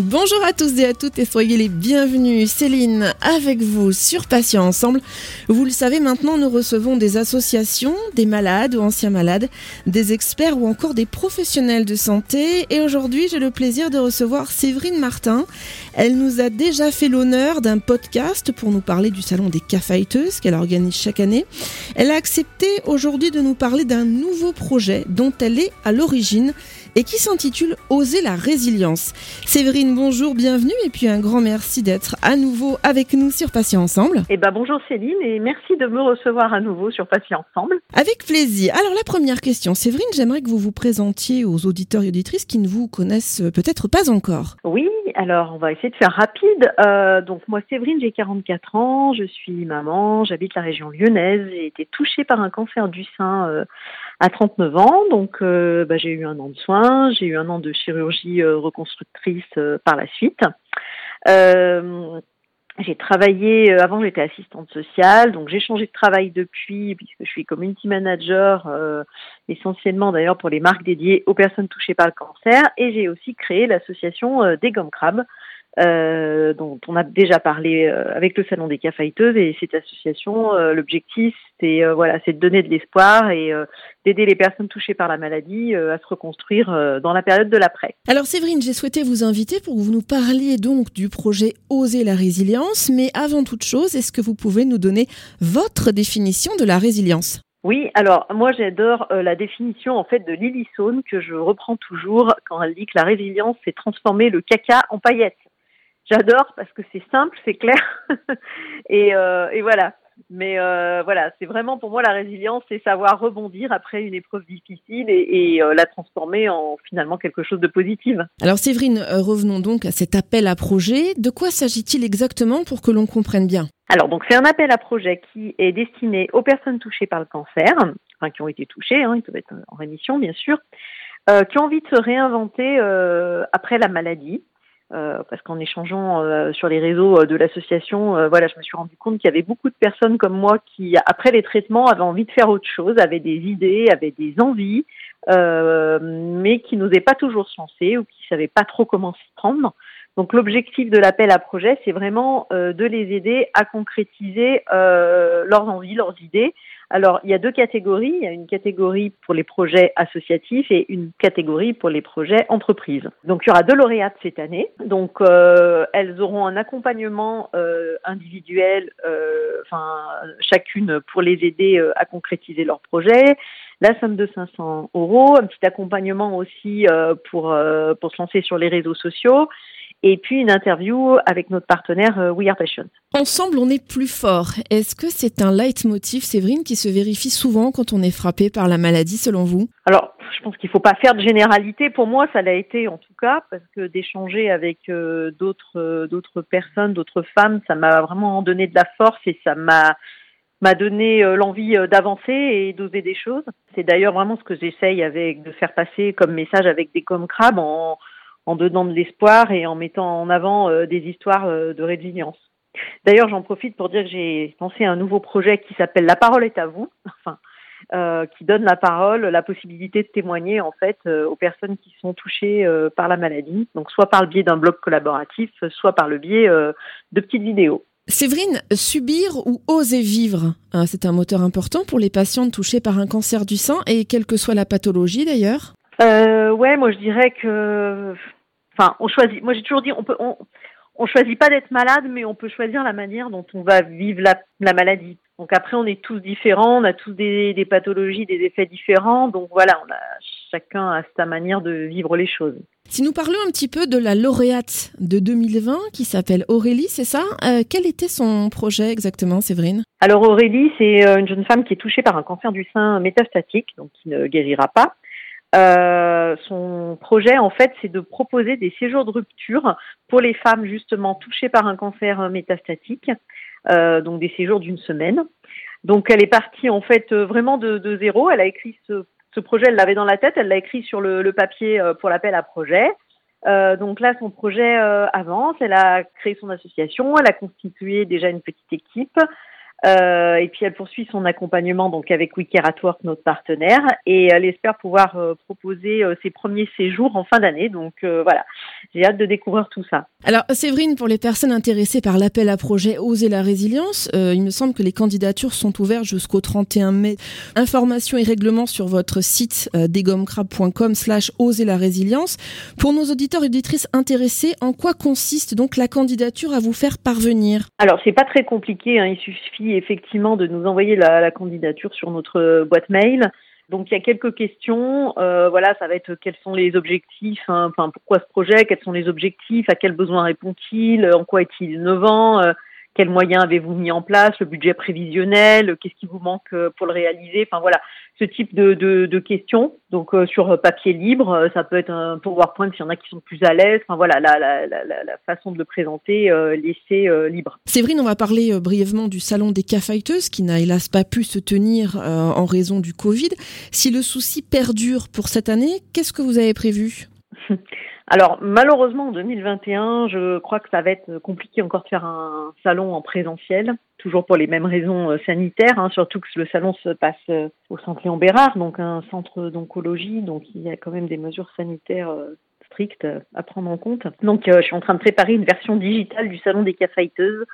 Bonjour à tous et à toutes et soyez les bienvenus. Céline avec vous sur Patients Ensemble. Vous le savez maintenant, nous recevons des associations, des malades ou anciens malades, des experts ou encore des professionnels de santé. Et aujourd'hui, j'ai le plaisir de recevoir Séverine Martin. Elle nous a déjà fait l'honneur d'un podcast pour nous parler du salon des caféiteuses qu'elle organise chaque année. Elle a accepté aujourd'hui de nous parler d'un nouveau projet dont elle est à l'origine et qui s'intitule Oser la résilience. Séverine, bonjour, bienvenue et puis un grand merci d'être à nouveau avec nous sur Patients Ensemble. Eh ben bonjour Céline et merci de me recevoir à nouveau sur Patients Ensemble. Avec plaisir. Alors la première question, Séverine, j'aimerais que vous vous présentiez aux auditeurs et auditrices qui ne vous connaissent peut-être pas encore. Oui, alors on va essayer de faire rapide. Euh, donc moi Séverine, j'ai 44 ans, je suis maman, j'habite la région lyonnaise, j'ai été touchée par un cancer du sein euh, à 39 ans, donc euh, bah, j'ai eu un an de soins, j'ai eu un an de chirurgie euh, reconstructrice euh, par la suite. j'ai travaillé, avant j'étais assistante sociale, donc j'ai changé de travail depuis, puisque je suis community manager, essentiellement d'ailleurs pour les marques dédiées aux personnes touchées par le cancer, et j'ai aussi créé l'association des gommes crabes, euh, dont on a déjà parlé euh, avec le salon des caféiteuses et cette association, euh, l'objectif c'est voilà, c'est de donner de l'espoir et d'aider les personnes touchées par la maladie à se reconstruire dans la période de l'après. Alors Séverine, j'ai souhaité vous inviter pour que vous nous parliez donc du projet Oser la résilience, mais avant toute chose, est-ce que vous pouvez nous donner votre définition de la résilience? Oui, alors moi j'adore la définition en fait de Lily Saune que je reprends toujours quand elle dit que la résilience c'est transformer le caca en paillettes. J'adore parce que c'est simple, c'est clair. et, euh, et, voilà. Mais euh, voilà, c'est vraiment pour moi la résilience, c'est savoir rebondir après une épreuve difficile et, et euh, la transformer en finalement quelque chose de positif. Alors Séverine, revenons donc à cet appel à projet. De quoi s'agit-il exactement pour que l'on comprenne bien? Alors donc c'est un appel à projet qui est destiné aux personnes touchées par le cancer, enfin qui ont été touchées, hein, ils peuvent être en rémission bien sûr, euh, qui ont envie de se réinventer après la maladie. Euh, parce qu'en échangeant euh, sur les réseaux euh, de l'association, voilà, je me suis rendu compte qu'il y avait beaucoup de personnes comme moi qui, après les traitements, avaient envie de faire autre chose, avaient des idées, avaient des envies, mais qui n'osaient pas toujours se lancer ou qui savaient pas trop comment s'y prendre. Donc l'objectif de l'appel à projet, c'est vraiment de les aider à concrétiser leurs envies, leurs idées, alors, il y a deux catégories. Il y a une catégorie pour les projets associatifs et une catégorie pour les projets entreprises. Donc, il y aura deux lauréates cette année. Donc, euh, elles auront un accompagnement euh, individuel, euh, enfin, chacune pour les aider euh, à concrétiser leur projet. La somme de 500 euros, un petit accompagnement aussi euh, pour, pour se lancer sur les réseaux sociaux et puis une interview avec notre partenaire euh, We Are Passion. Ensemble, on est plus fort. Est-ce que c'est un leitmotiv, Séverine, qui se vérifie souvent quand on est frappé par la maladie, selon vous? Alors, je pense qu'il ne faut pas faire de généralité. Pour moi, ça l'a été en tout cas, parce que d'échanger avec euh, d'autres euh, d'autres personnes, d'autres femmes, ça m'a vraiment donné de la force et ça m'a m'a donné l'envie d'avancer et d'oser des choses. C'est d'ailleurs vraiment ce que j'essaye avec de faire passer comme message avec des comme crabes en en donnant de l'espoir et en mettant en avant euh, des histoires euh, de résilience. D'ailleurs, j'en profite pour dire que j'ai lancé un nouveau projet qui s'appelle La parole est à vous, enfin, euh, qui donne la parole, la possibilité de témoigner en fait aux personnes qui sont touchées par la maladie, donc soit par le biais d'un blog collaboratif, soit par le biais de petites vidéos. Séverine, subir ou oser vivre, hein, c'est un moteur important pour les patientes touchées par un cancer du sein et quelle que soit la pathologie d'ailleurs. Euh, ouais, moi je dirais que, enfin, on choisit. Moi j'ai toujours dit, on peut, on, on choisit pas d'être malade, mais on peut choisir la manière dont on va vivre la, la maladie. Donc après, on est tous différents, on a tous des, des, pathologies, des effets différents. Donc voilà, on a, chacun a sa manière de vivre les choses. Si nous parlons un petit peu de la lauréate de 2020 qui s'appelle Aurélie, c'est ça? Euh, Quel était son projet exactement, Séverine? Alors Aurélie, c'est euh, une jeune femme qui est touchée par un cancer du sein métastatique, donc qui ne guérira pas. Euh, son projet, en fait, c'est de proposer des séjours de rupture pour les femmes justement touchées par un cancer métastatique, euh, donc des séjours d'une semaine. Donc, elle est partie en fait vraiment de, zéro. Elle a écrit ce, ce projet, elle l'avait dans la tête, elle l'a écrit sur le, le papier euh, pour l'appel à projet. Euh, donc là, son projet euh, avance. Elle a créé son association, elle a constitué déjà une petite équipe. Euh, et puis elle poursuit son accompagnement donc avec We Care at Work, notre partenaire, et elle espère pouvoir euh, proposer euh, ses premiers séjours en fin d'année. Donc voilà, j'ai hâte de découvrir tout ça. Alors Séverine, pour les personnes intéressées par l'appel à projet Oser la résilience, il me semble que les candidatures sont ouvertes jusqu'au 31 mai. Informations et règlements sur votre site euh, slash Oser la résilience. Pour nos auditeurs et auditrices intéressés, en quoi consiste donc la candidature à vous faire parvenir? Alors c'est pas très compliqué, hein. il suffit effectivement de nous envoyer la, candidature sur notre euh, boîte mail. Donc il y a quelques questions. Euh, voilà, ça va être quels sont les objectifs, hein, pourquoi ce projet, quels sont les objectifs, à quels besoins répond-il, en quoi est-il innovant, euh, quels moyens avez-vous mis en place, le budget prévisionnel, qu'est-ce qui vous manque pour le réaliser. Enfin voilà, ce type de, de, questions. Donc euh, sur papier libre, euh, ça peut être un PowerPoint s'il y en a qui sont plus à l'aise. Enfin voilà, la, la, la, la, façon de le présenter, euh, laisser libre. Séverine, on va parler brièvement du salon des cas qui n'a hélas pas pu se tenir en raison du Covid. Si le souci perdure pour cette année, qu'est-ce que vous avez prévu? Alors malheureusement en 2021, je crois que ça va être compliqué encore de faire un salon en présentiel, toujours pour les mêmes raisons euh, sanitaires, hein, surtout que le salon se passe euh, au centre Léon Bérard, donc un centre d'oncologie, donc il y a quand même des mesures sanitaires euh, strictes à prendre en compte. Donc je suis en train de préparer une version digitale du salon des caféiteuses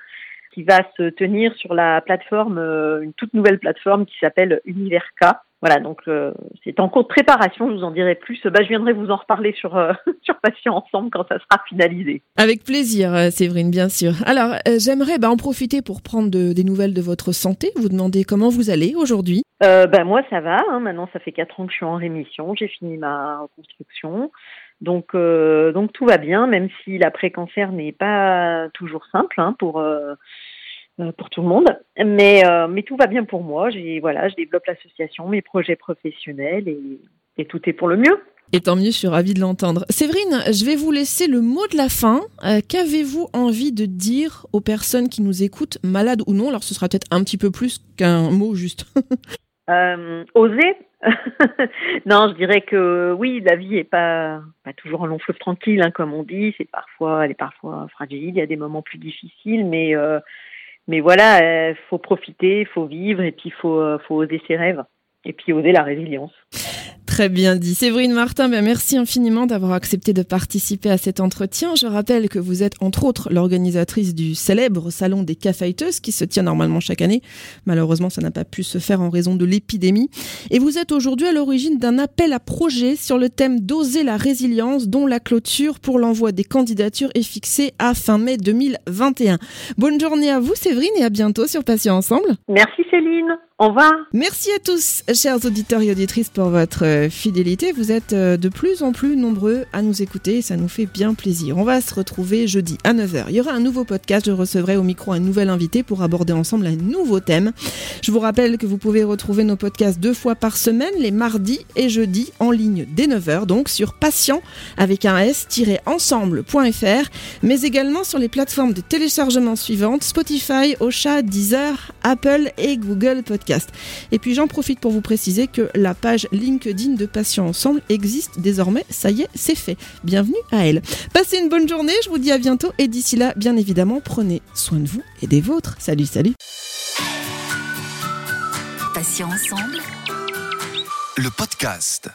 qui va se tenir sur la plateforme, une toute nouvelle plateforme qui s'appelle Univerca. Voilà, donc euh, c'est en cours de préparation, je vous en dirai plus. Bah, je viendrai vous en reparler sur, euh, sur Patient Ensemble quand ça sera finalisé. Avec plaisir, euh, Séverine, bien sûr. Alors, j'aimerais bah, en profiter pour prendre des nouvelles de votre santé, vous demander comment vous allez aujourd'hui. bah, moi, ça va. Hein. Maintenant, ça fait 4 ans que je suis en rémission. J'ai fini ma reconstruction. Donc, donc tout va bien, même si l'après-cancer n'est pas toujours simple hein, pour euh, pour tout le monde. Mais, euh, mais tout va bien pour moi. Voilà, je développe l'association, mes projets professionnels et, tout est pour le mieux. Et tant mieux, je suis ravie de l'entendre. Séverine, je vais vous laisser le mot de la fin. Euh, qu'avez-vous envie de dire aux personnes qui nous écoutent, malades ou non? Alors ce sera peut-être un petit peu plus qu'un mot juste. oser? Non, je dirais que oui, la vie est pas toujours un long fleuve tranquille, hein, comme on dit. C'est parfois, elle est parfois fragile. Il y a des moments plus difficiles, mais mais voilà, il euh, faut profiter, faut vivre et puis faut, euh, faut oser ses rêves et puis oser la résilience. Très bien dit. Séverine Martin, ben merci infiniment d'avoir accepté de participer à cet entretien. Je rappelle que vous êtes entre autres l'organisatrice du célèbre Salon des Caféiteuses qui se tient normalement chaque année. Malheureusement, ça n'a pas pu se faire en raison de l'épidémie. Et vous êtes aujourd'hui à l'origine d'un appel à projet sur le thème d'oser la résilience dont la clôture pour l'envoi des candidatures est fixée à fin mai 2021. Bonne journée à vous Séverine et à bientôt sur Patient Ensemble. Merci Céline. Au revoir. Merci à tous, chers auditeurs et auditrices, pour votre euh, fidélité. Vous êtes euh, de plus en plus nombreux à nous écouter et ça nous fait bien plaisir. On va se retrouver jeudi à 9h. Il y aura un nouveau podcast. Je recevrai au micro un nouvel invité pour aborder ensemble un nouveau thème. Je vous rappelle que vous pouvez retrouver nos podcasts deux fois par semaine, les mardis et jeudis, en ligne dès 9h, donc sur patient avec un s-ensemble.fr, mais également sur les plateformes de téléchargement suivantes Spotify, Ocha, Deezer, Apple et Google Podcast. Et puis j'en profite pour vous préciser que la page LinkedIn de Patients Ensemble existe désormais. Ça y est, c'est fait. Bienvenue à elle. Passez une bonne journée, je vous dis à bientôt et d'ici là, bien évidemment, prenez soin de vous et des vôtres. Salut, salut. Patients Ensemble. Le podcast.